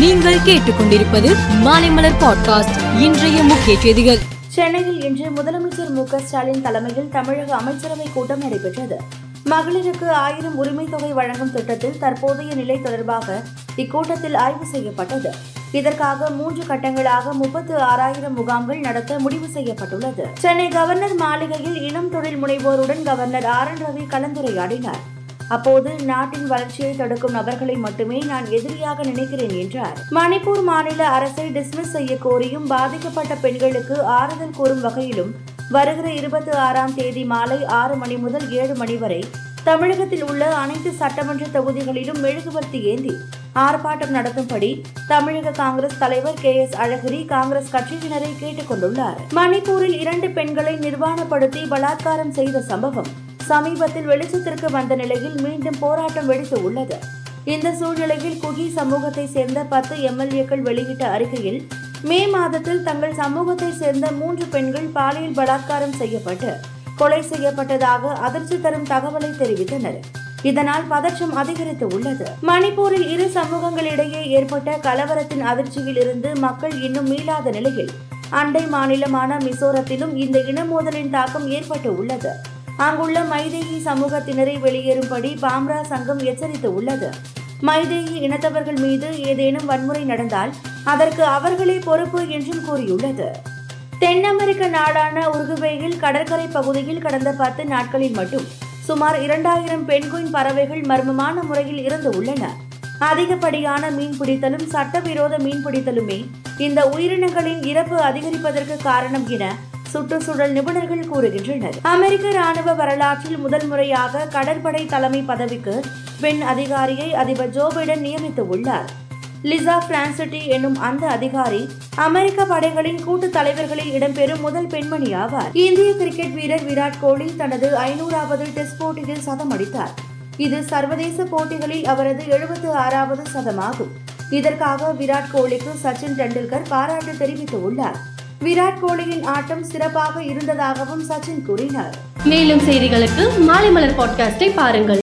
நீங்கள் கேட்டுக்கொண்டிருப்பது மாலைமலர் பாட்காஸ்ட் இன்றைய முக்கிய செய்திகள். சென்னையில் இன்று முதலமைச்சர் மு ஸ்டாலின் தலைமையில் தமிழக அமைச்சரவை கூட்டம் நடைபெற்றது. மகளிருக்கு ஆயிரம் உரிமை தொகை வழங்கும் திட்டத்தில் தற்போதைய நிலை தொடர்பாக இக்கூட்டத்தில் ஆய்வு செய்யப்பட்டது. இதற்காக மூன்று கட்டங்களாக முப்பத்து ஆறாயிரம் முகாம்கள் நடத்த முடிவு செய்யப்பட்டுள்ளது. சென்னை கவர்னர் மாளிகையில் இளம் தொழில் முனைவோருடன் கவர்னர் ஆர் என் ரவி கலந்துரையாடினார். அப்போது நாட்டின் வளர்ச்சியை தடுக்கும் நபர்களை மட்டுமே நான் எதிரியாக நினைக்கிறேன் என்றார். மணிப்பூர் மாநில அரசை டிஸ்மிஸ் செய்ய கோரியும் பாதிக்கப்பட்ட பெண்களுக்கு ஆறுதல் கூறும் வகையிலும் வருகிற இருபத்தி ஆறாம் தேதி மாலை ஆறு மணி முதல் ஏழு மணி வரை தமிழகத்தில் உள்ள அனைத்து சட்டமன்ற தொகுதிகளிலும் மெழுகுவர்த்தி ஏந்தி ஆர்ப்பாட்டம் நடத்தும்படி தமிழக காங்கிரஸ் தலைவர் கே எஸ் அழகிரி காங்கிரஸ் கட்சியினரை கேட்டுக் கொண்டுள்ளார். மணிப்பூரில் இரண்டு பெண்களை நிர்வாணப்படுத்தி பலாத்காரம் செய்த சம்பவம் சமீபத்தில் வெளிச்சத்திற்கு வந்த நிலையில் மீண்டும் போராட்டம் வெடித்து உள்ளது. இந்த சூழ்நிலையில் குகி சமூகத்தை சேர்ந்த பத்து எம்எல்ஏக்கள் வெளியிட்ட அறிக்கையில் மே மாதத்தில் தங்கள் சமூகத்தை சேர்ந்த மூன்று பெண்கள் பாலியல் பலாத்காரம் செய்யப்பட்டு கொலை செய்யப்பட்டதாக அதிர்ச்சி தரும் தகவலை தெரிவித்தனர். இதனால் பதற்றம் அதிகரித்து உள்ளது. மணிப்பூரில் இரு சமூகங்களிடையே ஏற்பட்ட கலவரத்தின் அதிர்ச்சியில் இருந்து மக்கள் இன்னும் மீளாத நிலையில் அண்டை மாநிலமான மிசோரத்திலும் இந்த இனமோதலின் தாக்கம் ஏற்பட்டு உள்ளது. அங்குள்ள மைதேகி சமூகத்தினரை வெளியேறும்படி பாம்ரா சங்கம் எச்சரித்து உள்ளது மைதேகி இனத்தவர்கள் மீது ஏதேனும் வன்முறை நடந்தால் அதற்கு அவர்களே பொறுப்பு என்றும் கூறியுள்ளது. தென் அமெரிக்க நாடான உருகுவேயில் கடற்கரை பகுதியில் கடந்த பத்து நாட்களில் மட்டும் சுமார் இரண்டாயிரம் பெண்குயின் பறவைகள் மர்மமான முறையில் இருந்து உள்ளன. அதிகப்படியான மீன் பிடித்தலும் சட்டவிரோத மீன் பிடித்தலுமே இந்த உயிரினங்களின் இறப்பு அதிகரிப்பதற்கு காரணம் என சுற்றுச்சூழல் நிபுணர்கள் கூறுகின்றனர். அமெரிக்க ராணுவ வரலாற்றில் முதல் முறையாக கடற்படை தலைமை பதவிக்கு பெண் அதிகாரியை அதிபர் ஜோ பைடன் நியமித்து உள்ளார். லிசா பிரான்சிட்டி என்னும் அந்த அதிகாரி அமெரிக்க படைகளின் கூட்டு தலைவர்களில் இடம்பெறும் முதல் பெண்மணி ஆவார் இந்திய கிரிக்கெட் வீரர் விராட் கோலி தனது ஐநூறாவது டெஸ்ட் போட்டியில் சதம் அடித்தார். இது சர்வதேச போட்டிகளில் அவரது எழுபத்து ஆறாவது சதமாகும். இதற்காக விராட் கோலிக்கு சச்சின் டெண்டுல்கர் பாராட்டு தெரிவித்துள்ளார் விராட் கோலியின் ஆட்டம் சிறப்பாக இருந்ததாகவும் சச்சின் கூறினார். மேலும் செய்திகளுக்கு மாலை மலர் பாட்காஸ்டை பாருங்கள்.